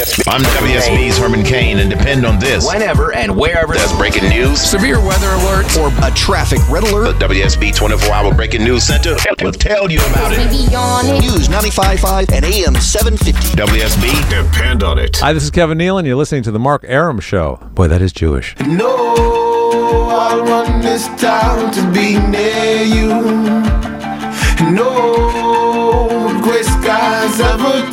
WSB. I'm WSB's Herman Cain, and depend on this. Whenever and wherever There's breaking news. Severe weather alert or a traffic red The. WSB 24 Hour Breaking News Center will tell you about it. It. News 95.5 and AM 750. WSB, Depend on it. Hi, this is Kevin Nealon. You're listening to the Mark Arum Show. Boy, that is Jewish. No, I want this town to be near you. No gray skies ever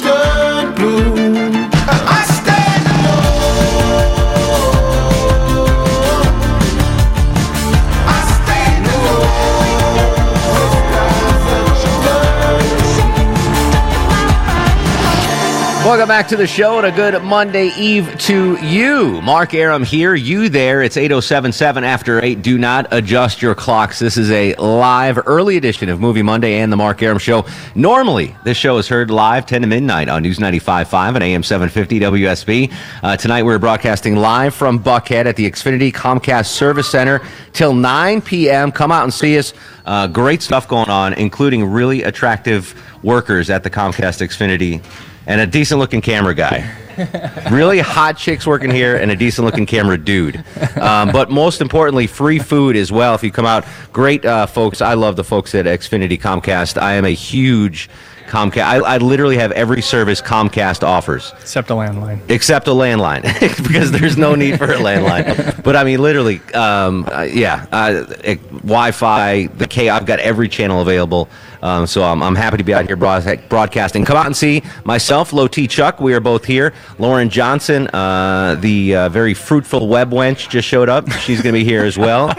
Welcome back to the show and a good Monday Eve to you. Mark Arum here, you there. It's 8077 after 8. Do not adjust your clocks. This is a live early edition of Movie Monday and the Mark Arum Show. Normally, this show is heard live 10 to midnight on News 95.5 and AM 750 WSB. Uh, tonight, we're broadcasting live from Buckhead at the Xfinity Comcast Service Center till 9 p.m. Come out and see us. Uh, great stuff going on, including really attractive workers at the Comcast Xfinity and a decent looking camera guy. really hot chicks working here and a decent looking camera dude. Um, but most importantly, free food as well. If you come out, great uh, folks. I love the folks at Xfinity Comcast. I am a huge Comcast. I, I literally have every service Comcast offers Except a landline. except a landline because there's no need for a landline. But I mean, literally, um, uh, yeah, uh, Wi-Fi, the K. I've got every channel available. Um, so I'm, I'm happy to be out here broad- broadcasting. Come out and see myself, Low T Chuck. We are both here. Lauren Johnson, uh, the uh, very fruitful web wench, just showed up. She's going to be here as well.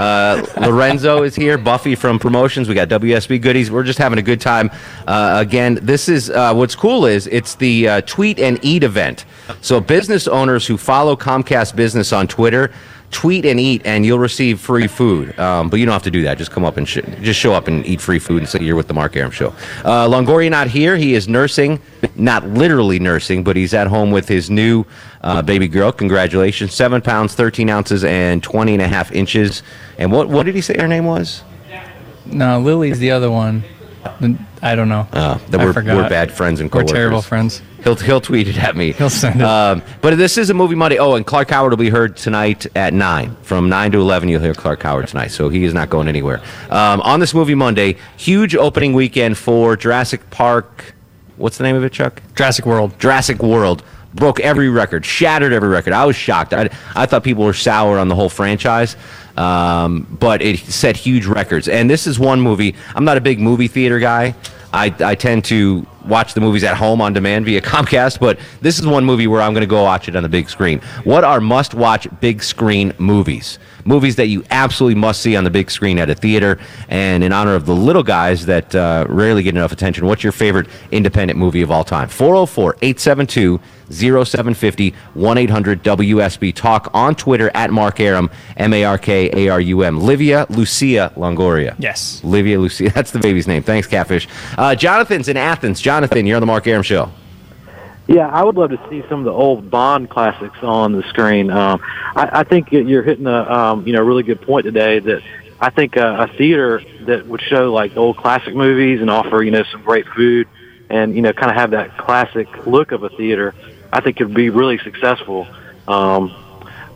Uh, Lorenzo is here. Buffy from promotions. We got WSB goodies. We're just having a good time. Uh, again, this is uh, what's cool is it's the uh, tweet and eat event. So business owners who follow Comcast Business on Twitter. Tweet and eat, and you'll receive free food. Um, but you don't have to do that. Just come up and sh- just show up and eat free food and say you're with the Mark Arum Show. Uh, Longoria not here. He is nursing, not literally nursing, but he's at home with his new uh, baby girl. Congratulations! Seven pounds, thirteen ounces, and 20 and a half inches. And what what did he say her name was? No, Lily's the other one. I don't know. Uh, I we're, forgot. we're bad friends and We're terrible friends. He'll he'll tweet it at me. He'll send it. Um, but this is a movie Monday. Oh, and Clark Howard will be heard tonight at nine. From nine to eleven, you'll hear Clark Howard tonight. So he is not going anywhere. Um, on this movie Monday, huge opening weekend for Jurassic Park. What's the name of it, Chuck? Jurassic World. Jurassic World broke every record, shattered every record. I was shocked. I, I thought people were sour on the whole franchise, um, but it set huge records. And this is one movie. I'm not a big movie theater guy. I, I tend to watch the movies at home on demand via Comcast, but this is one movie where I'm going to go watch it on the big screen. What are must watch big screen movies? Movies that you absolutely must see on the big screen at a theater. And in honor of the little guys that uh, rarely get enough attention, what's your favorite independent movie of all time? 404 872 0750 1 800 WSB. Talk on Twitter at Mark Arum, M A R K A R U M. Livia Lucia Longoria. Yes. Livia Lucia. That's the baby's name. Thanks, Catfish. Uh, Jonathan's in Athens. Jonathan, you're on the Mark Arum Show. Yeah, I would love to see some of the old Bond classics on the screen. Um, I, I think you're hitting a um, you know really good point today. That I think uh, a theater that would show like old classic movies and offer you know some great food and you know kind of have that classic look of a theater. I think could be really successful. Um,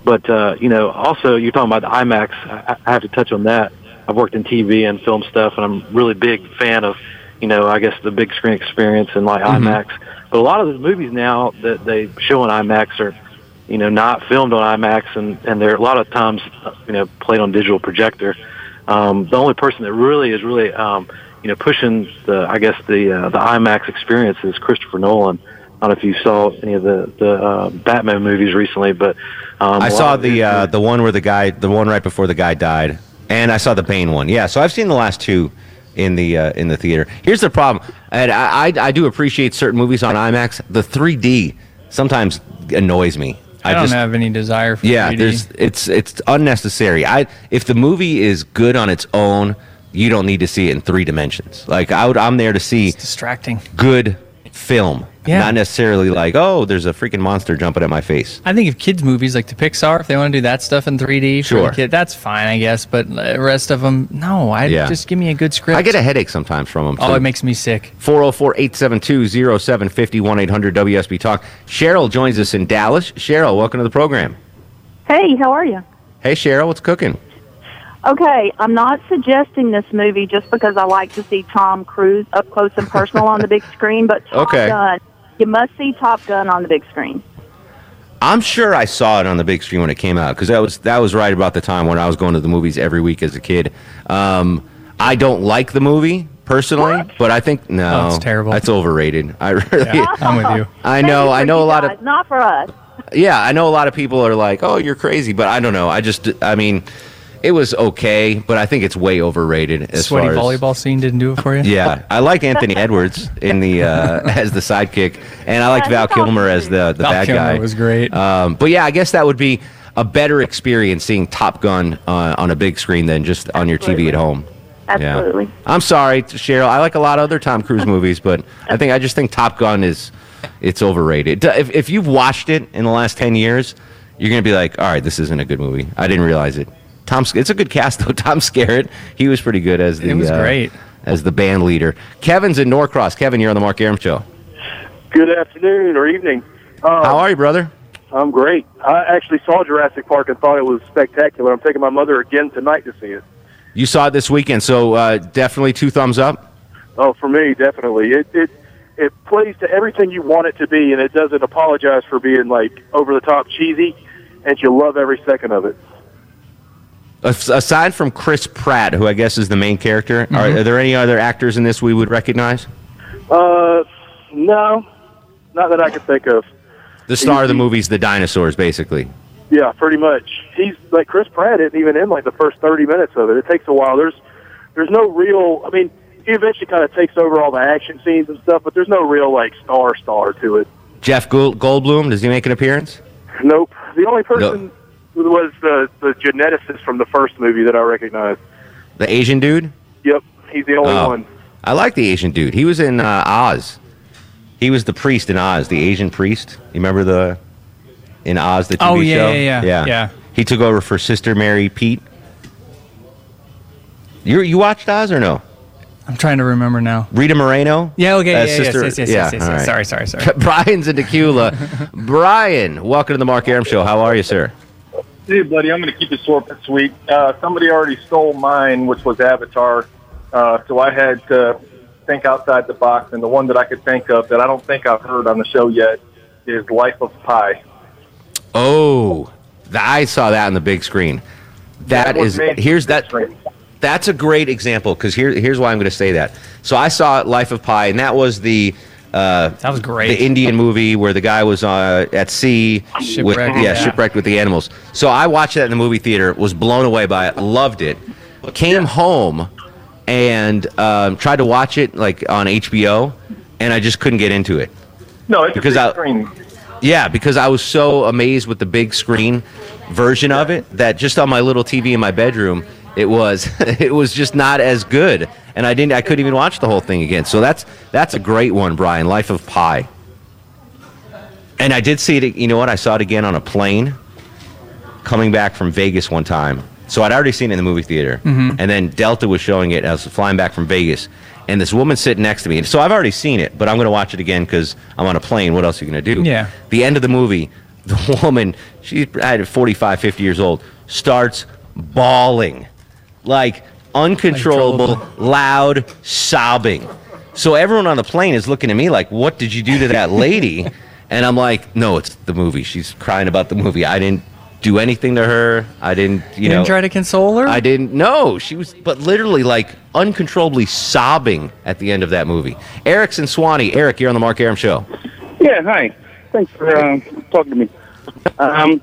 but uh, you know, also you're talking about the IMAX. I, I have to touch on that. I've worked in TV and film stuff, and I'm really big fan of you know I guess the big screen experience and like IMAX. But a lot of the movies now that they show on IMAX are, you know, not filmed on IMAX, and and they're a lot of times, you know, played on digital projector. Um, the only person that really is really, um, you know, pushing the, I guess the uh, the IMAX experience is Christopher Nolan. I don't know if you saw any of the the uh, Batman movies recently, but um, I saw the uh, the one where the guy, the one right before the guy died, and I saw the Bane one. Yeah, so I've seen the last two in the uh, in the theater. Here's the problem, and I, I I do appreciate certain movies on IMAX. The 3D sometimes annoys me. I, don't just, have any desire for yeah, 3D. there's it's it's unnecessary. I if the movie is good on its own, you don't need to see it in three dimensions. Like I would, I'm there to see It's distracting. good film, Yeah. not necessarily like, oh, there's a freaking monster jumping at my face. I think if kids movies like the Pixar, if they want to do that stuff in 3D, for Sure. the kid, that's fine, I guess. But the rest of them, no. I Yeah. just give me a good script. I get a headache sometimes from them. Oh, it makes me sick. 404 872 0750 1 800 WSB Talk. Cheryl joins us in Dallas. Cheryl, welcome to the program. Hey, how are you? Hey, Cheryl, what's cooking? Okay, I'm not suggesting this movie just because I like to see Tom Cruise up close and personal on the big screen, but Top Okay. Gun, you must see Top Gun on the big screen. I'm sure I saw it on the big screen when it came out because that was that was right about the time when I was going to the movies every week as a kid. Um, I don't like the movie personally, but I think no, Oh, it's terrible. That's overrated. I really, I'm with you. I know, I know a lot guys, of not for us. yeah, I know a lot of people are like, oh, you're crazy, but I don't know. I just, I mean, it was okay, but I think it's way overrated as Sweaty far as volleyball scene didn't do it for you. Yeah, I like Anthony Edwards in the uh, as the sidekick, and I like Yeah, Val. Kilmer as the the Val bad Kilmer guy. was great. Um, but yeah, I guess that would be a better experience seeing Top Gun uh, on a big screen than just on your TV at Absolutely. home. Yeah. Absolutely. I'm sorry, Cheryl. I like a lot of other Tom Cruise movies, but I think I just think Top Gun is it's overrated. If if you've watched it in the last ten years, you're gonna be like, all right, this isn't a good movie. I didn't realize it. Tom, Sc- it's a good cast though. Tom Skerritt, he was pretty good as the It was uh, great. as the band leader. Kevin's in Norcross. Kevin, you're on the Mark Arum show. Good afternoon or evening. Uh, How are you, brother? I'm great. I actually saw Jurassic Park and thought it was spectacular. I'm taking my mother again tonight to see it. You saw it this weekend, so uh, definitely two thumbs up. Oh, for me, definitely. It it it plays to everything you want it to be, and it doesn't apologize for being like over the top cheesy, and you love every second of it. As- Aside from Chris Pratt, who I guess is the main character, are, Mm-hmm. are there any other actors in this we would recognize? Uh, no, not that I can think of. The star of the movie's the dinosaurs, basically. Yeah, pretty much. He's like Chris Pratt isn't even in like the first thirty minutes of it. It takes a while. There's there's no real. I mean, he eventually kind of takes over all the action scenes and stuff, but there's no real like star star to it. Jeff Gold- Goldblum, does he make an appearance? Nope. The only person was the the geneticist from the first movie that I recognized. The Asian dude? Yep, he's the only Oh. one. I like the Asian dude. He was in uh, Oz. He was the priest in Oz, the Asian priest. You remember the in Oz the TV Oh, yeah, show? yeah, yeah, yeah. He took over for Sister Mary Pete. You you watched Oz or no? I'm trying to remember now. Rita Moreno. Yeah, okay, Uh, yeah, sister- yes, yes, yeah, yes, yes, all yes. right. Sorry, sorry, sorry. Brian's in Tequila. Brian, welcome to the Mark Arum Show. How are you, sir? Hey, buddy, I'm going to keep it short but sweet. Uh, somebody already stole mine, which was Avatar. Uh, so I had to think outside the box, and the one that I could think of that I don't think I've heard on the show yet is Life of Pi. Oh, th- I saw that on the big screen. that was is here's that. screen. That's a great example because here here's why I'm going to say that. So I saw Life of Pi, and that was the. Uh, that was great. The Indian movie where the guy was uh, at sea with yeah, yeah. shipwrecked with the animals. So I watched that in the movie theater, was blown away by it, loved it. Came home and um, tried to watch it like on HBO, and I just couldn't get into it. No, it's Because a I- big screen. Yeah, because I was so amazed with the big screen version of it that just on my little TV in my bedroom, it was it was just not as good, and I didn't I couldn't even watch the whole thing again. So that's that's a great one, Brian. Life of Pi. And I did see it. You know what? I saw it again on a plane coming back from Vegas one time. So I'd already seen it in the movie theater, Mhm. and then Delta was showing it. I was flying back from Vegas, and this woman sitting next to me. So I've already seen it, but I'm going to watch it again because I'm on a plane. What else are you going to do? Yeah. The end of the movie, the woman, she's I 45, 50 years old, starts bawling, like uncontrollable, loud sobbing. So everyone on the plane is looking at me like, "What did you do to that lady?" and I'm like, "No, it's the movie. She's crying about the movie. I didn't do anything to her. I didn't, you, You know." didn't try to console her? I didn't know. She was, but literally like uncontrollably sobbing at the end of that movie. Eric's in Suwanee. Eric, you're on the Mark Arum Show. Yeah, hi. Thanks for uh, talking to me. Um,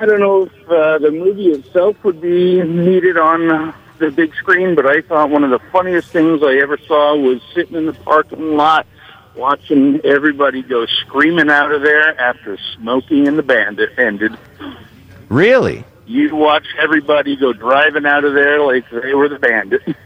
I don't know if uh, the movie itself would be needed on uh, the big screen, but I thought one of the funniest things I ever saw was sitting in the parking lot watching everybody go screaming out of there after Smokey and the Bandit ended. Really? You'd watch everybody go driving out of there like they were the bandit.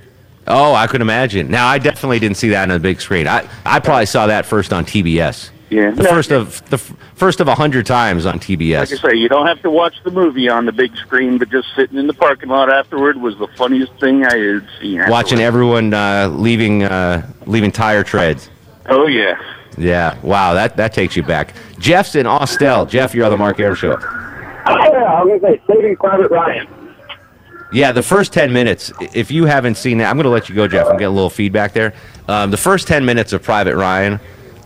Oh, I could imagine. Now, I definitely didn't see that on the big screen. I, I probably saw that first on TBS. Yeah. The first of the f- first of a hundred times on TBS. Like I say, you don't have to watch the movie on the big screen, but just sitting in the parking lot afterward was the funniest thing I had seen. Watching everyone uh, leaving uh, leaving tire treads. Oh yeah. Yeah, wow, that that takes you back. Jeff's in Austell. Jeff, you're on the Mark Arum Show. Yeah, I'm going to say Saving Private Ryan. Yeah, the first 10 minutes, if you haven't seen that, I'm going to let you go, Jeff. I'm getting a little feedback there. Um, the first 10 minutes of Private Ryan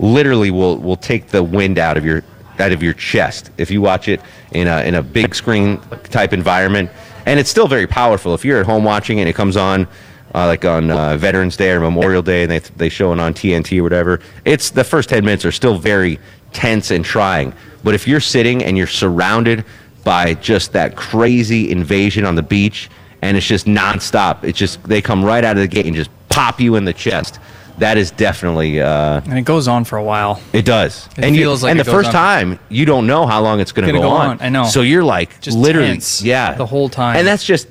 literally will, will take the wind out of your out of your chest if you watch it in a, in a big screen type environment. And it's still very powerful. If you're at home watching it and it comes on uh, like on uh, Veterans Day or Memorial Day and they, they show it on TNT or whatever, it's the first 10 minutes are still very tense and trying. But if you're sitting and you're surrounded by just that crazy invasion on the beach and it's just nonstop, it's just they come right out of the gate and just pop you in the chest. That is definitely uh, And it goes on for a while. it does. It and you, feels like and it the goes first on. time you don't know how long it's going to Gonna go, go on. on, I know. So you're like Just literally, tense yeah, the whole time. And that's just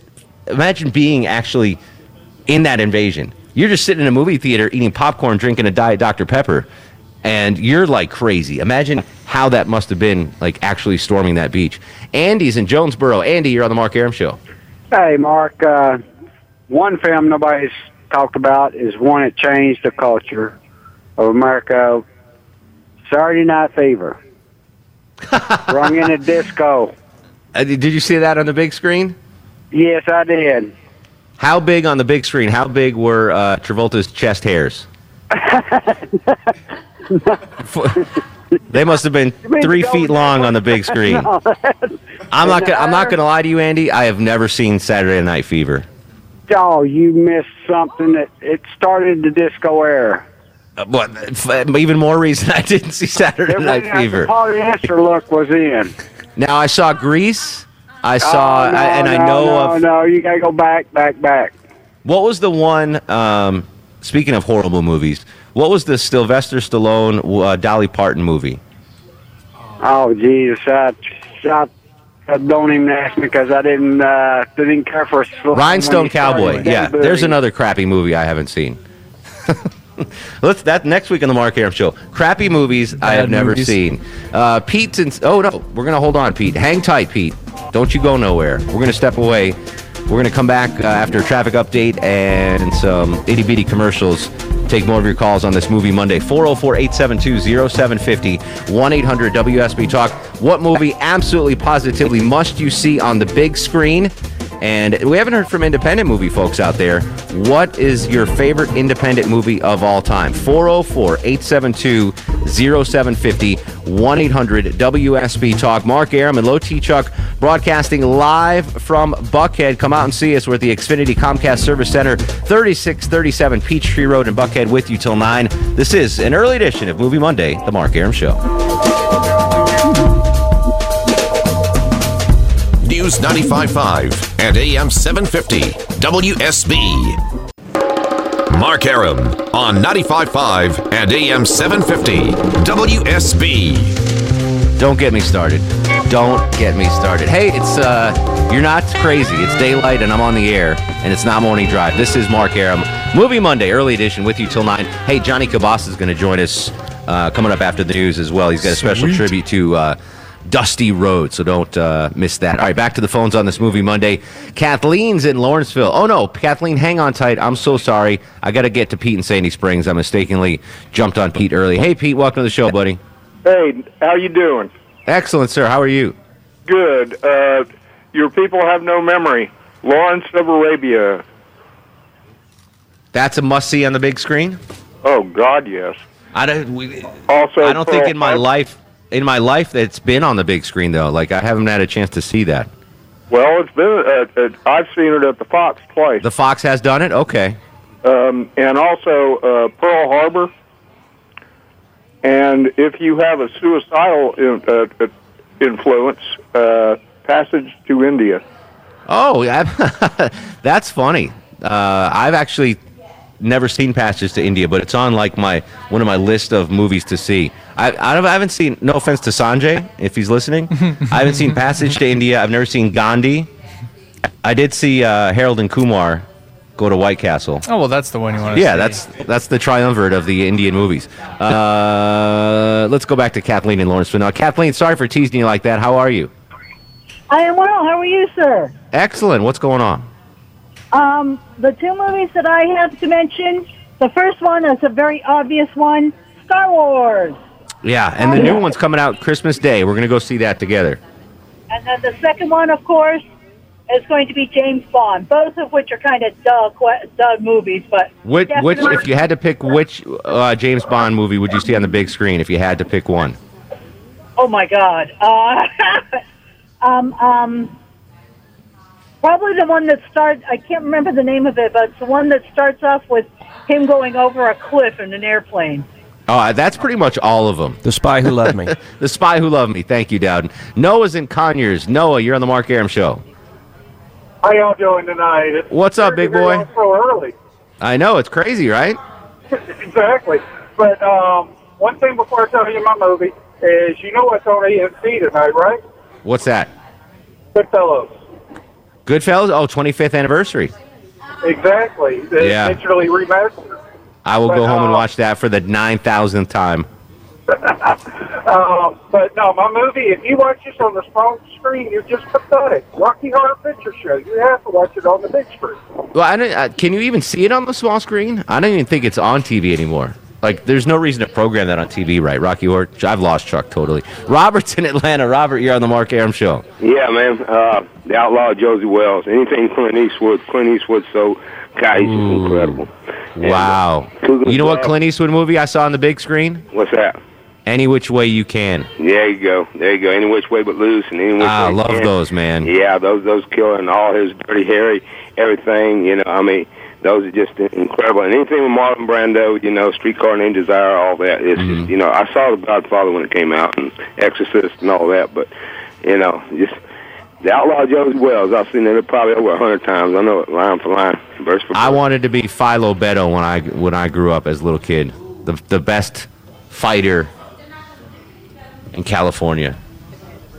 imagine being actually in that invasion. You're just sitting in a movie theater eating popcorn, drinking a diet Dr Pepper, and you're like crazy. Imagine how that must have been like actually storming that beach. Andy's in Jonesboro. Andy, you're on the Mark Arum show. Hey, Mark. Uh, one film nobody's talked about is one that changed the culture of America. Saturday Night Fever. Rung in a disco. Uh, did you see that on the big screen? Yes, I did. How big on the big screen? How big were uh, Travolta's chest hairs? they must have been three feet long on the big screen. I'm not. Gonna, I'm not going to lie to you, Andy. I have never seen Saturday Night Fever. Oh, you missed something that it started the disco era. Uh, What? Even more reason I didn't see Saturday Night Fever. The polyester look was in. Now I saw Grease. I saw, Oh, no, I, and I know no, of No, you gotta go back, back, back. what was the one. Um, speaking of horrible movies, what was the Sylvester Stallone uh, Dolly Parton movie? Oh, Jesus, I, I don't even ask me because I didn't, uh, didn't care for. Stallone Rhinestone Cowboy. Yeah, that there's another crappy movie I haven't seen. Let's that next week on the Mark Arum Show. Crappy movies I have never movies. seen. Uh, Pete's in. Oh no, we're gonna hold on, Pete. Hang tight, Pete. Don't you go nowhere. We're gonna step away. We're gonna come back uh, after a traffic update and some itty bitty commercials. Take more of your calls on this movie Monday. 404 872 0750 1 800 WSB Talk. What movie absolutely positively must you see on the big screen? And we haven't heard from independent movie folks out there. What is your favorite independent movie of all time? 404 872 0750 1 800 WSB Talk. Mark Arum and Low T Chuck broadcasting live from Buckhead. Come out and see us. We're at the Xfinity Comcast Service Center, 3637 Peachtree Road in Buckhead, with you till 9. This is an early edition of Movie Monday, The Mark Arum Show. News 95.5 and AM 750 WSB. Mark Arum on 95.5 and AM 750 WSB. Don't get me started. Don't get me started. Hey, it's uh you're not crazy. It's daylight and I'm on the air and it's not morning drive. This is Mark Arum. Movie Monday, early edition with you till 9. Hey, Johnny Cabas is going to join us uh, coming up after the news as well. He's got a special Sweet. tribute to uh, Dusty Rhodes, so don't uh, miss that. All right, back to the phones on this movie Monday. Kathleen's in Lawrenceville. Oh no, Kathleen, hang on tight. I'm so sorry. I got to get to Pete in Sandy Springs. I mistakenly jumped on Pete early. Hey, Pete, welcome to the show, buddy. Hey, how you doing? Excellent, sir. How are you? Good. Uh, your people have no memory. Lawrence of Arabia. That's a must see on the big screen. Oh God, yes. I don't. We, Also, I don't think in my life, in my life, that's been on the big screen though. Like I haven't had a chance to see that. Well, it's been. Uh, uh, I've seen it at the Fox twice, The Fox has done it. Okay. um, and also uh, Pearl Harbor. And if you have a suicidal in, uh, uh, influence, uh, Passage to India. Oh, yeah. that's funny. Uh, I've actually never seen Passage to India, but it's on like my one of my list of movies to see. I, I I haven't seen. No offense to Sanjay, if he's listening, I haven't seen Passage to India. I've never seen Gandhi. I did see uh, Harold and Kumar go to White Castle. Oh well, that's the one you want to Yeah, see. that's that's the triumvirate of the Indian movies. Uh, let's go back to Kathleen in Lawrenceville. Now, Kathleen, sorry for teasing you like that. How are you? I am well. How are you, sir? Excellent. What's going on? Um, the two movies that I have to mention, the first one is a very obvious one, Star Wars. Yeah, and the new one's coming out Christmas Day. We're gonna go see that together. And then the second one, of course, is going to be James Bond, both of which are kind of dull, que- dull movies, but Which, which, if you had to pick which uh, James Bond movie would you see on the big screen? If you had to pick one, Oh my God. Uh, um, um, probably the one that starts. I can't remember the name of it, but it's the one that starts off with him going over a cliff in an airplane. oh, that's pretty much all of them. The Spy Who Loved Me. the Spy Who Loved Me. Thank you, Dowden. Noah's in Conyers. Noah, you're on the Mark Arum Show. How y'all doing tonight? It's What's up, big boy? So early. I know it's crazy, right? exactly. But um, one thing before I tell you my movie is you know what's on AMC tonight, right? What's that? Goodfellas. Goodfellas. Oh, 25th anniversary. Exactly. It's Yeah. digitally remastered. I will But, go home and uh, watch that for the nine thousandth time. Uh, but no, my movie, if you watch this on the small screen, you're just pathetic. Rocky Horror Picture Show. You have to watch it on the big screen. Well, I don't, uh, can you even see it on the small screen? I don't even think it's on TV anymore. Like, there's no reason to program that on TV, right? Rocky Horror. I've lost Chuck totally. Robert's in Atlanta. Robert, you're on the Mark Arum Show. Yeah, man. Uh, the outlaw Josey Wales. Anything Clint Eastwood. Clint Eastwood. So, God, he's just incredible. Wow. Cougar You know what Clint Eastwood movie I saw on the big screen? What's that? Any Which Way You Can. There you go. There you go. Any which way but loose, and any which Ah, I way love can. those, man. Yeah, those those killer and all his Dirty Harry, everything. You know, I mean, those are just incredible. And anything with Marlon Brando, you know, Streetcar Named Desire, all that. It's Mm-hmm. just, you know, I saw The Godfather when it came out, and Exorcist and all that. But you know, just the Outlaw Josey Wales. I've seen it probably over a hundred times. I know it line for line, verse for Verse. I wanted to be Philo Beddoe when I when I grew up as a little kid. The the best fighter in California.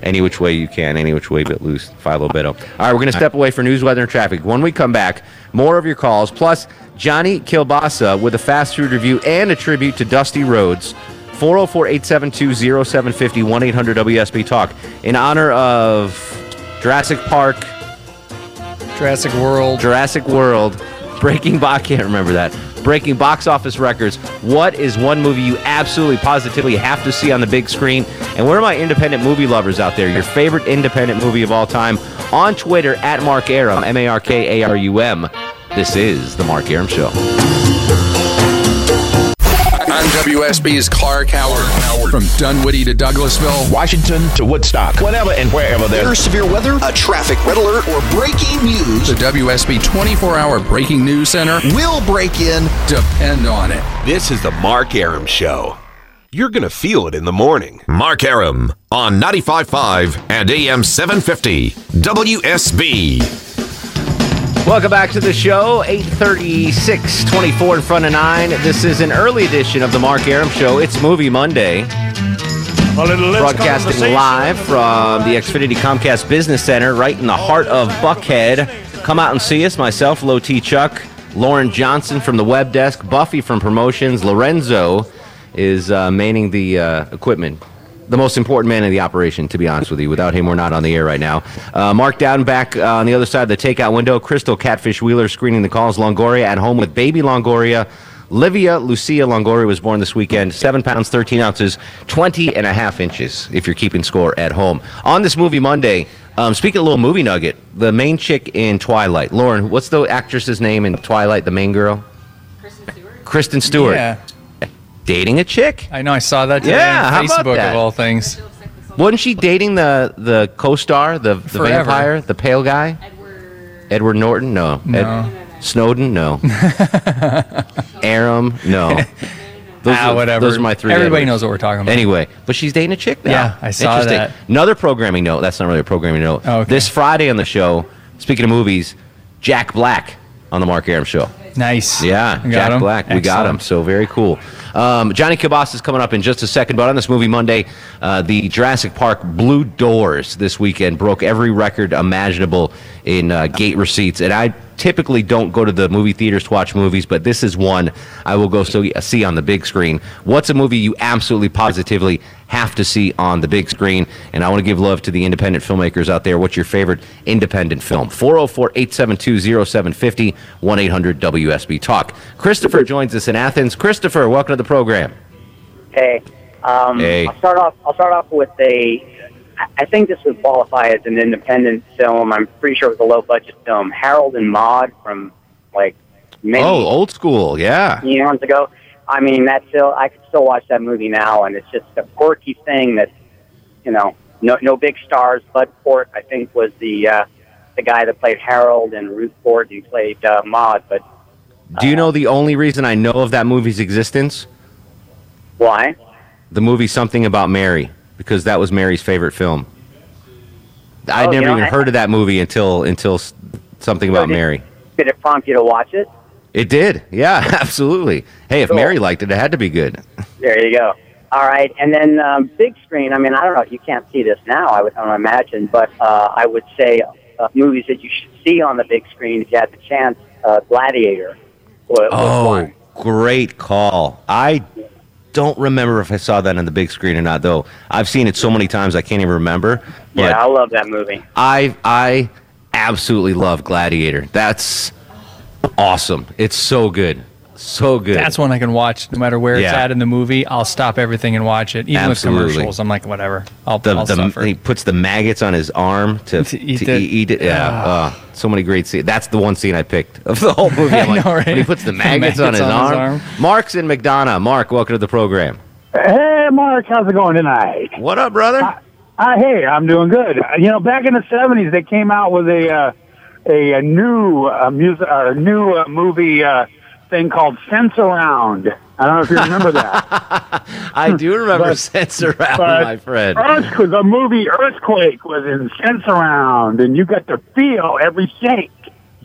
Any which way you can, any which way but loose. Philo Beddoe. All right, we're going to step away for news, weather, and traffic. When we come back, more of your calls, plus Johnny Kilbasa with a fast food review and a tribute to Dusty Rhodes. 404 872 0750 1 800 WSB Talk. In honor of Jurassic Park, Jurassic World. Jurassic World, Breaking. I can't remember that. Breaking box office records. What is one movie you absolutely positively have to see on the big screen? And where are my independent movie lovers out there? Your favorite independent movie of all time on Twitter at Mark Arum, M A R K A R U M. This is the Mark Arum Show. I'm WSB's Clark Howard. From Dunwoody to Douglasville, Washington to Woodstock, whenever and wherever There's there's severe weather, a traffic red alert, or breaking news. the WSB 24 hour breaking news center will break in. Depend on it. This is the Mark Arum Show. You're going to feel it in the morning. Mark Arum on 95.5 and AM 750 WSB. Welcome back to the show. 836, 24 in front of 9. This is an early edition of the Mark Arum Show. It's Movie Monday. Broadcasting live from the Xfinity Comcast Business Center right in the heart of Buckhead. Come out and see us. Myself, Low T Chuck, Lauren Johnson from the web desk, Buffy from promotions, Lorenzo is uh, manning the uh, equipment. The most important man in the operation, to be honest with you. Without him, we're not on the air right now. Uh, Mark Dowden back uh, on the other side of the takeout window. Crystal Catfish Wheeler screening the calls. Longoria at home with baby Longoria. Livia Lucia Longoria was born this weekend. 7 pounds, 13 ounces, 20 and a half inches, if you're keeping score at home. On this movie Monday, um, speaking of a little movie nugget, the main chick in Twilight. Lauren, what's the actress's name in Twilight, the main girl? Kristen Stewart. Kristen Stewart. Yeah. Dating a chick? I know. I saw that today Yeah, on how about Facebook that? of all things. Wasn't she dating the the co-star, the the Forever. vampire, the pale guy? Edward Norton? No. No. Snowden? No. Aram? No. Those Ah, are, whatever. Those are my three. Everybody Edwards. knows what we're talking about. Anyway, but she's dating a chick now. Yeah, I saw Interesting. that. Another programming note. That's not really a programming note. Oh, okay. This Friday on the show, speaking of movies, Jack Black on the Mark Arum Show. Nice. Yeah, got Jack him? Black. We got him. So very cool. Um, Johnny Cabas is coming up in just a second, but on this movie Monday, uh, the Jurassic Park Blue Doors this weekend broke every record imaginable in uh, gate receipts, and I typically don't go to the movie theaters to watch movies, but this is one I will go so, see on the big screen. What's a movie you absolutely positively have to see on the big screen? And I want to give love to the independent filmmakers out there. What's your favorite independent film? 404 872 0750 1 800 WSB Talk. Christopher joins us in Athens. Christopher, welcome to the program. Hey, um, Hey. I'll start off. I'll start off with a. I- think this would qualify as an independent film. I'm pretty sure it was a low budget film. Harold and Maude from like many Oh, old school. Yeah. years ago. I mean, that's still. I could still watch that movie now, and it's just a quirky thing that, you know, no no big stars. Bud Cort, I think, was the uh, the guy that played Harold, and Ruth Ford, who played uh, Maude. But Do you know the only reason I know of that movie's existence? why? The movie Something About Mary, because that was Mary's favorite film. I'd Oh, you never know, even I- heard of that movie until until Something About did- Mary. Did it prompt you to watch it? It did. Yeah, absolutely. Hey, if Cool. Mary liked it, it had to be good. There you go. All right, and then um, big screen. I mean, I don't know. You can't see this now. I would I don't imagine, but uh, I would say uh, movies that you should see on the big screen if you had the chance. Uh, Gladiator. Was, was Oh, one. great call. I don't remember if I saw that on the big screen or not, though. I've seen it so many times I can't even remember. But Yeah, I love that movie. I I absolutely love Gladiator. That's awesome. It's so good. So good. That's one I can watch no matter where it's Yeah. at in the movie. I'll stop everything and watch it, even Absolutely. with commercials. I'm like, whatever. I'll, the, I'll the, suffer. he puts the maggots on his arm to, to eat, it. it. Yeah, Ah. so many great scenes. That's the one scene I picked of the whole movie. I'm I like, know, right? when he puts the The maggots, on, maggots his, on his arm. arm. Mark's in McDonough. Mark, welcome to the program. Hey, Mark, how's it going tonight? What up, brother? Uh, hey, I'm doing good. Uh, You know, back in the '70s, they came out with a uh, a, a new uh, music, uh, new uh, movie uh, thing called Sensurround. I don't know if you remember that. I do remember But- Sensurround, my friend. Earthquake, the movie Earthquake was in Sensurround, and you got to feel every shake.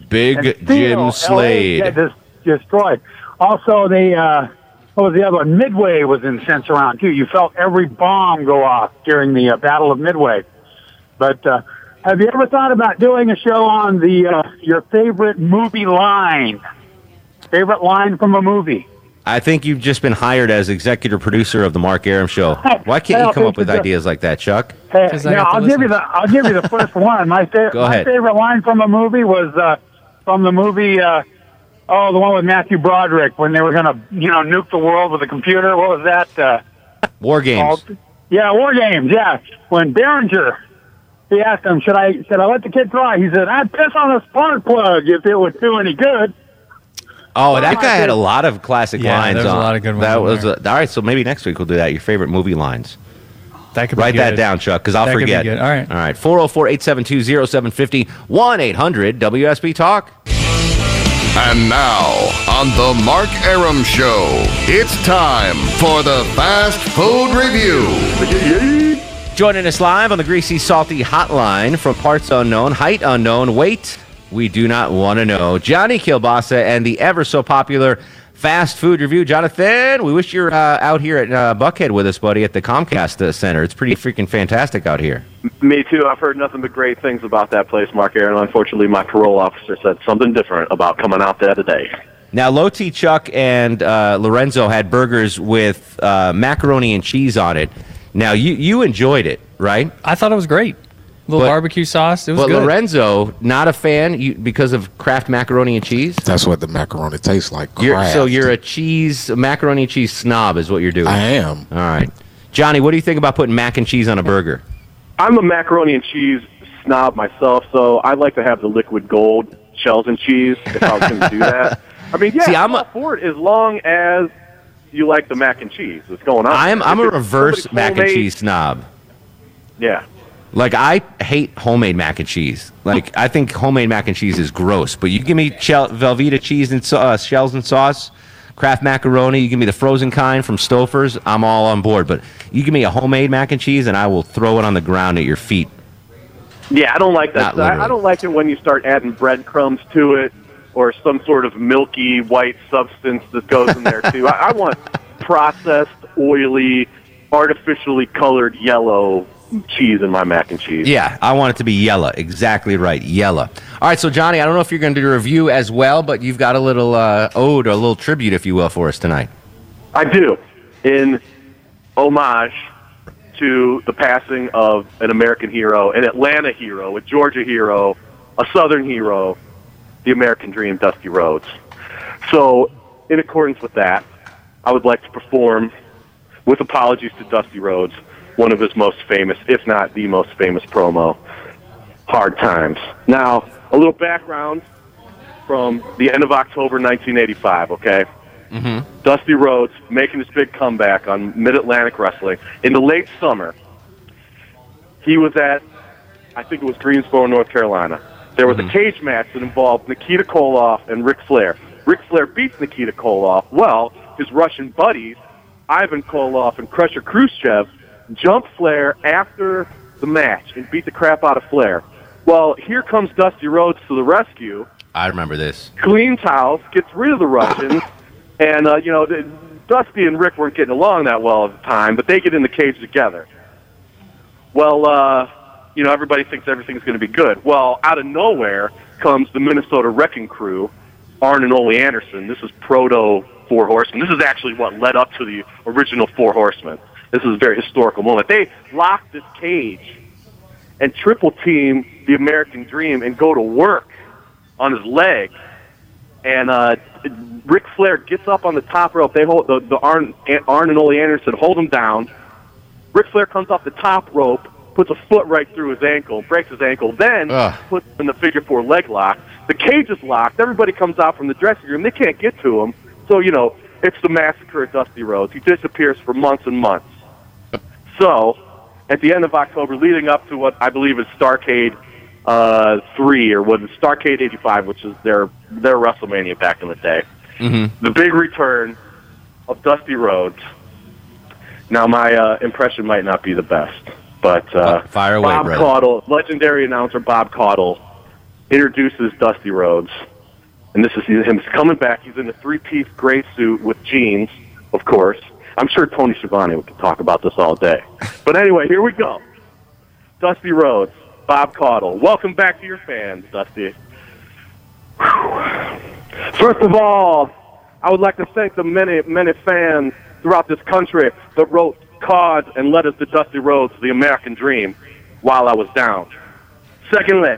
Big Jim Slade. dis- destroyed. Also, they uh, what was the other one? Midway was in Sensurround too. You felt every bomb go off during the uh, Battle of Midway. But uh, have you ever thought about doing a show on the uh, your favorite movie line? Favorite line from a movie? I think you've just been hired as executive producer of the Mark Arum Show. Why can't you come up with ideas like that, Chuck? Hey, yeah, I'll give you the I'll give you the first one. My fa- Go my favorite line from a movie was uh, from the movie uh, oh the one with Matthew Broderick when they were gonna you know nuke the world with a computer. What was that? Uh, War games. called? Yeah, War Games. Yeah, when Beringer he asked him, "Should I should I let the kid try?" He said, "I'd piss on a spark plug if it would do any good." Oh, that guy had a lot of classic Yeah, lines. there's a on- lot of good ones That was there. uh, all right. So maybe next week we'll do that. Your favorite movie lines. That could be Write that down, Chuck, because I'll That could be forget. good. All right. All right. 404 872 0750 1 800 WSB Talk. And now, on the Mark Arum Show, it's time for the Fast Food Review. Joining us live on the Greasy Salty Hotline from parts unknown, height unknown, weight we do not want to know. Johnny Kilbasa and the ever so popular Fast Food Review. Jonathan, we wish you're uh, out here at uh, Buckhead with us, buddy, at the Comcast uh, Center. It's pretty freaking fantastic out here. Me too. I've heard nothing but great things about that place, Mark Aaron. Unfortunately, my parole officer said something different about coming out there today. Now, Loti, Chuck, and uh, Lorenzo had burgers with uh, macaroni and cheese on it. Now, you, you enjoyed it, right? I thought it was great. Little barbecue sauce. It was but good. Lorenzo, not a fan you, because of Kraft macaroni and cheese. That's what the macaroni tastes like. You're, so you're a cheese, a macaroni and cheese snob, is what you're doing. I am. All right, Johnny. What do you think about putting mac and cheese on a burger? I'm a macaroni and cheese snob myself, so I like to have the liquid gold shells and cheese if I was going to do that. I mean, yeah, See, I'm I'm all for it as long as you like the mac and cheese that's going on. I'm I'm a If it's reverse somebody mac and cheese snob. Yeah. Like I hate homemade mac and cheese. Like I think homemade mac and cheese is gross. But you give me shell, Velveeta cheese and uh, shells and sauce, Kraft macaroni. You give me the frozen kind from Stouffer's. I'm all on board. But you give me a homemade mac and cheese, and I will throw it on the ground at your feet. Yeah, I don't like that. I. I don't like it when you start adding breadcrumbs to it or some sort of milky white substance that goes in there too. I, I want processed, oily, artificially colored yellow cheese in my mac and cheese. Yeah, I want it to be yellow. Exactly right, yellow. All right, so Johnny, I don't know if you're going to do a review as well, but you've got a little uh, ode or a little tribute, if you will, for us tonight. I do, in homage to the passing of an American hero, an Atlanta hero, a Georgia hero, a Southern hero, the American Dream, Dusty Rhodes. So, in accordance with that, I would like to perform, with apologies to Dusty Rhodes, one of his most famous, if not the most famous promo, Hard Times. Now, a little background from the end of October 1985, okay? Mm-hmm. Dusty Rhodes making his big comeback on Mid Atlantic Wrestling in the late summer. He was at, I think it was Greensboro, North Carolina. There was a cage match that involved Nikita Koloff and Ric Flair. Ric Flair beats Nikita Koloff. Well, his Russian buddies, Ivan Koloff and Crusher Khrushchev, jumped Flair after the match and beat the crap out of Flair. Well, here comes Dusty Rhodes to the rescue I remember this. cleans house, gets rid of the Russians, and uh, you know Dusty and Rick weren't getting along that well at the time, but they get in the cage together. Well, uh, you know everybody thinks everything's going to be good. Well, out of nowhere comes the Minnesota Wrecking Crew, Arn and Ole Anderson. This is proto Four Horsemen. This is actually what led up to the original Four Horsemen. This is a very historical moment. They lock this cage and triple team the American Dream and go to work on his leg. And uh, Ric Flair gets up on the top rope. They hold the, the Arn, Arn and Ole Anderson hold him down. Ric Flair comes off the top rope, puts a foot right through his ankle, breaks his ankle, then Ugh. puts him in the figure four leg lock. The cage is locked. Everybody comes out from the dressing room. They can't get to him. So, you know, it's the massacre at Dusty Rhodes. He disappears for months and months. So, at the end of October, leading up to what I believe is Starcade uh, 3, or was it Starcade 85, which is their, their WrestleMania back in the day, Mm-hmm. the big return of Dusty Rhodes. Now, my uh, impression might not be the best, but uh, Fire away, Bob brother. Caudle, legendary announcer Bob Caudle, introduces Dusty Rhodes, and this is him coming back. He's in a three-piece gray suit with jeans, of course. I'm sure Tony Schiavone could talk about this all day. But anyway, here we go. Dusty Rhodes, Bob Caudle. Welcome back to your fans, Dusty. First of all, I would like to thank the many, many fans throughout this country that wrote cards and letters to Dusty Rhodes, the American Dream, while I was down. Secondly,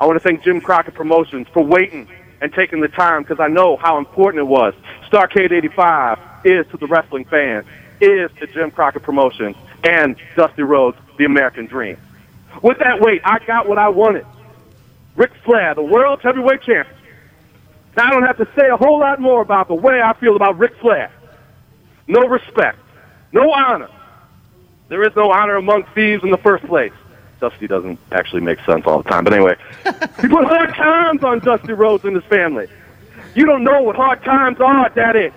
I want to thank Jim Crockett Promotions for waiting and taking the time because I know how important it was. Starcade 85 is to the wrestling fans, is to Jim Crockett Promotions and Dusty Rhodes, the American Dream. With that weight, I got what I wanted. Ric Flair, the world's heavyweight champion. Now, I don't have to say a whole lot more about the way I feel about Ric Flair. No respect, no honor. There is no honor among thieves in the first place. Dusty doesn't actually make sense all the time, but anyway, he put hard times on Dusty Rhodes and his family. You don't know what hard times are, Daddy.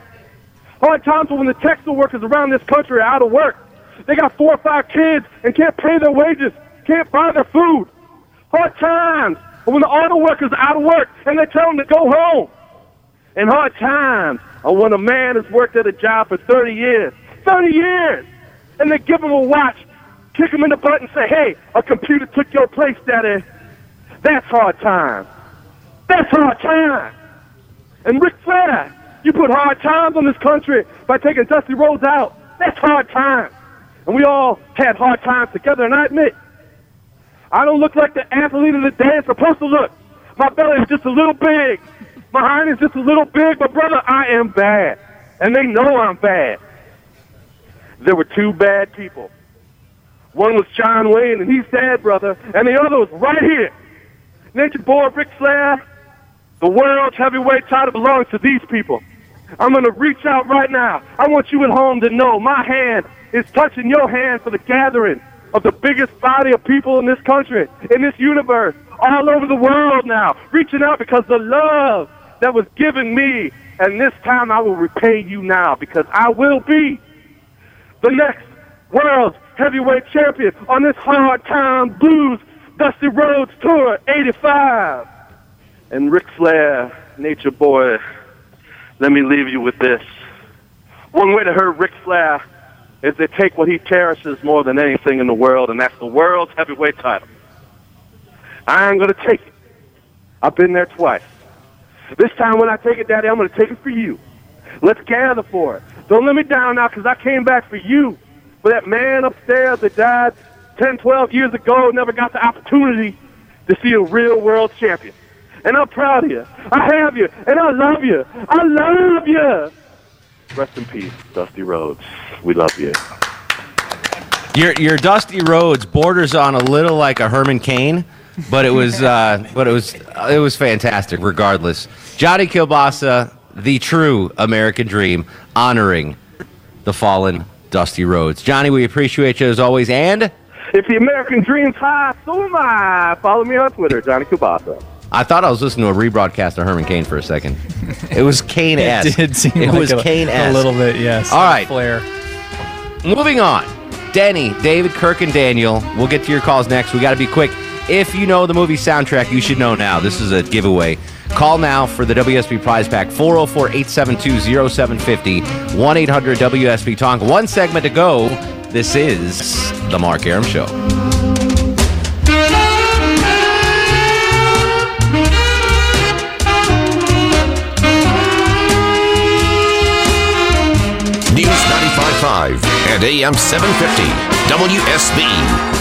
Hard times are when the textile workers around this country are out of work. They got four or five kids and can't pay their wages, can't buy their food. Hard times are when the auto workers are out of work and they tell them to go home. And hard times are when a man has worked at a job for 30 years, 30 years, and they give him a watch, kick him in the butt and say, hey, a computer took your place, Daddy. That's hard time. That's hard time. And Ric Flair, you put hard times on this country by taking Dusty Rhodes out. That's hard times. And we all had hard times together, and I admit, I don't look like the athlete of the day I'm supposed to look. My belly is just a little big. My heart is just a little big, but brother, I am bad. And they know I'm bad. There were two bad people. One was John Wayne, and he's dead, brother. And the other was right here. Nature boy Ric Flair, the world's heavyweight title belongs to these people. I'm going to reach out right now. I want you at home to know my hand is touching your hand for the gathering of the biggest body of people in this country, in this universe, all over the world now. Reaching out because the love that was given me, and this time I will repay you now because I will be the next world's heavyweight champion on this hard time blues Dusty Rhodes Tour 85. And Ric Flair, Nature Boy, let me leave you with this. One way to hurt Ric Flair is to take what he cherishes more than anything in the world, and that's the world's heavyweight title. I ain't gonna take it. I've been there twice. This time when I take it, Daddy, I'm gonna take it for you. Let's gather for it. Don't let me down now, because I came back for you. For that man upstairs that died 10, 12 years ago, never got the opportunity to see a real world champion. And I'm proud of you. I have you, and I love you. I love you. Rest in peace, Dusty Rhodes. We love you. Your your Dusty Rhodes borders on a little like a Herman Cain, but it was uh, but it was it was fantastic. Regardless, Johnny Kilbasa, the true American dream, honoring the fallen Dusty Rhodes. Johnny, we appreciate you as always, and If the American dream's high, so am I. Follow me on Twitter, Johnny Kubasa. I thought I was listening to a rebroadcast of Herman Cain for a second. It was Cain esque. It did seem It like was a, Cain a little bit, yes. All right. Flair. Moving on. Denny, David, Kirk, and Daniel. We'll get to your calls next. We got to be quick. If you know the movie soundtrack, you should know now. This is a giveaway. Call now for the WSB prize pack 404 872 0750 1 800 WSB Tonk. One segment to go. This is The Mark Arum Show. News 95.5 and AM 750 WSB.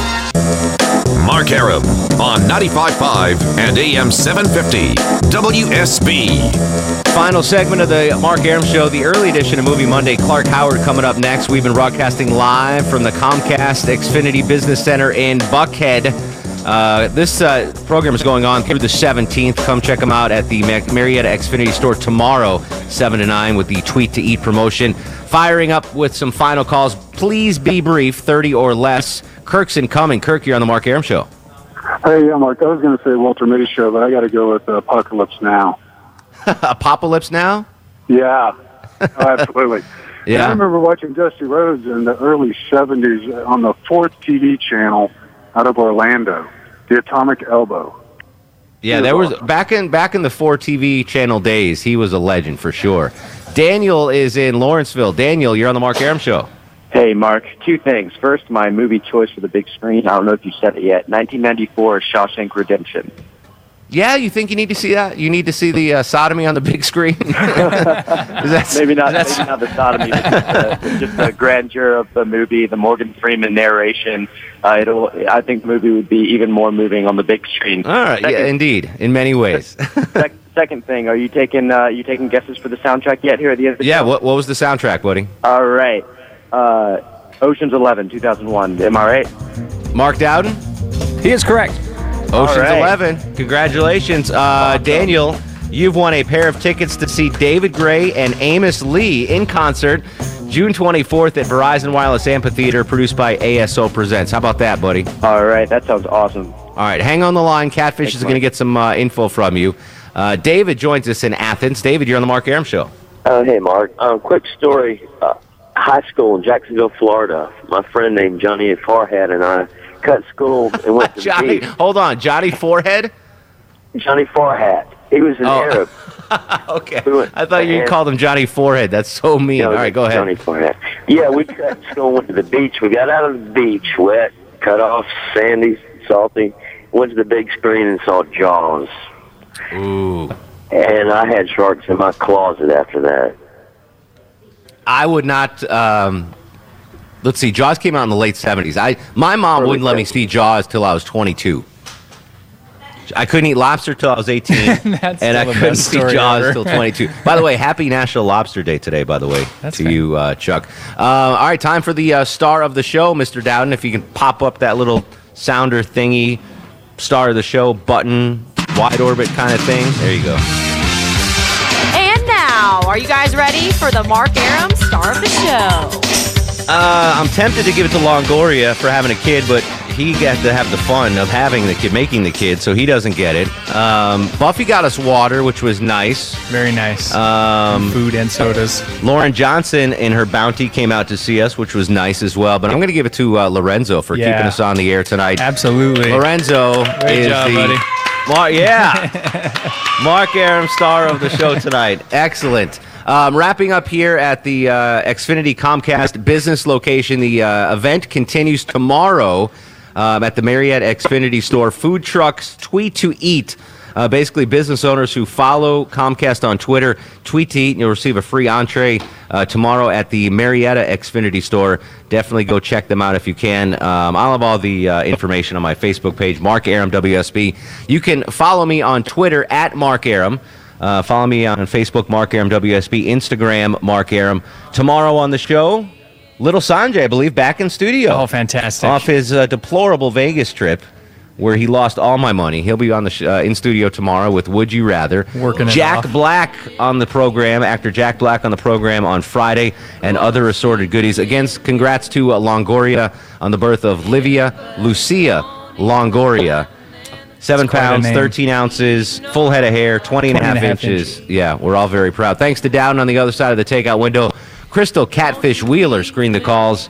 Mark Arum on 95.5 and AM 750 WSB. Final segment of the Mark Arum Show, the early edition of Movie Monday. Clark Howard coming up next. We've been broadcasting live from the Comcast Xfinity Business Center in Buckhead. Uh, this uh, program is going on through the 17th. Come check them out at the Marietta Xfinity store tomorrow, 7 to 9, with the Tweet to Eat promotion. Firing up with some final calls. Please be brief, 30 or less. Kirk's incoming. Kirk, you're on the Mark Arum Show. Hey, yeah, Mark. I was going to say Walter Mitty show, but I got to go with Apocalypse Now. Apocalypse Now? Yeah, oh, absolutely. Yeah. I remember watching Dusty Rhodes in the early '70s on the fourth TV channel out of Orlando, the Atomic Elbow. Yeah, there was back in back in the four TV channel days. He was a legend for sure. Daniel is in Lawrenceville. Daniel, you're on the Mark Arum Show. Hey, Mark. Two things. First, my movie choice for the big screen. I don't know if you said it yet. 1994 Shawshank Redemption. Yeah, you think you need to see that? You need to see the uh, sodomy on the big screen. That- maybe not. Maybe not the sodomy, but just the, just the grandeur of the movie, the Morgan Freeman narration. Uh, it'll. I think the movie would be even more moving on the big screen. All right, yeah, indeed, in many ways. sec- second thing, are you taking uh, you taking guesses for the soundtrack yet? Here at the end of the yeah, what what was the soundtrack, buddy? All right. Uh, Ocean's Eleven, 2001. Am I right? Mark Dowden? He is correct. Ocean's right. Eleven. Congratulations, uh, Daniel. You've won a pair of tickets to see David Gray and Amos Lee in concert June 24th at Verizon Wireless Amphitheater, produced by ASO Presents. How about that, buddy? All right, that sounds awesome. All right, hang on the line. Catfish Thanks, is going to get some uh, info from you. Uh, David joins us in Athens. David, you're on the Mark Arum Show. Uh, hey, Mark. Um, quick story. Uh, high school in Jacksonville, Florida. My friend named Johnny Farhat and I cut school and went to Johnny, the beach. hold on. Johnny Forehead? Johnny Farhat. He was an Oh. Arab. okay. I thought you and- called him Johnny Forehead. That's so mean. No, All right, go ahead. Johnny Farhat. Yeah, we cut school and went to the beach. We got out of the beach wet, cut off, sandy, salty. Went to the big screen and saw Jaws. Ooh. And I had sharks in my closet after that. I would not. Um, let's see. Jaws came out in the late seventies. I my mom Early wouldn't let me see Jaws till I was twenty two. I couldn't eat lobster till I was eighteen, and That's I couldn't best see story Jaws ever. till twenty two. By the way, happy National Lobster Day today. By the way, That's to fair. you, uh, Chuck. Uh, all right, time for the uh, star of the show, Mr. Dowden. If you can pop up that little sounder thingy, star of the show button, wide orbit kind of thing. There you go. And now, are you guys ready for the Mark Arum star of the show? Uh, I'm tempted to give it to Longoria for having a kid, but he got to have the fun of having the kid, making the kid, so he doesn't get it. Um, Buffy got us water, which was nice. Very nice. Um, Food and sodas. Lauren Johnson and her bounty came out to see us, which was nice as well. But I'm going to give it to uh, Lorenzo for Yeah. keeping us on the air tonight. Absolutely. Lorenzo Great is job, the buddy. Mar- yeah, Mark Arum, star of the show tonight. Excellent. Um, wrapping up here at the uh, Xfinity Comcast business location. The uh, event continues tomorrow um, at the Marietta Xfinity store. Food trucks tweet to eat. Uh, basically, business owners who follow Comcast on Twitter tweet to eat, and you'll receive a free entree uh, tomorrow at the Marietta Xfinity store. Definitely go check them out if you can. Um, I'll have all the uh, information on my Facebook page, Mark Arum WSB. You can follow me on Twitter at Mark Arum. Uh, follow me on Facebook, Mark Arum WSB, Instagram, Mark Arum. Tomorrow on the show, Little Sanjay, I believe, back in studio. Oh, fantastic. Off his uh, deplorable Vegas trip where he lost all my money. He'll be on the sh- uh, in studio tomorrow with Would You Rather. Working Jack. Black on the program, actor Jack Black on the program on Friday, and other assorted goodies. Again, congrats to uh, Longoria on the birth of Livia Lucia Longoria. Seven pounds, 13 ounces, full head of hair, 20 and a 20 half and a half inches. Yeah, we're all very proud. Thanks to Dowden on the other side of the takeout window. Crystal Catfish Wheeler screened the calls.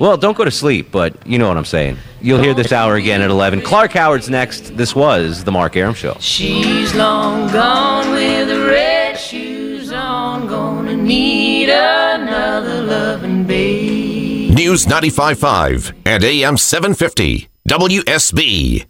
Well, don't go to sleep, but you know what I'm saying. You'll hear this hour again at 11. Clark Howard's next. This was The Mark Arum Show. She's long gone with the red shoes on, gonna need another loving babe. News 95.5 and AM 750. WSB.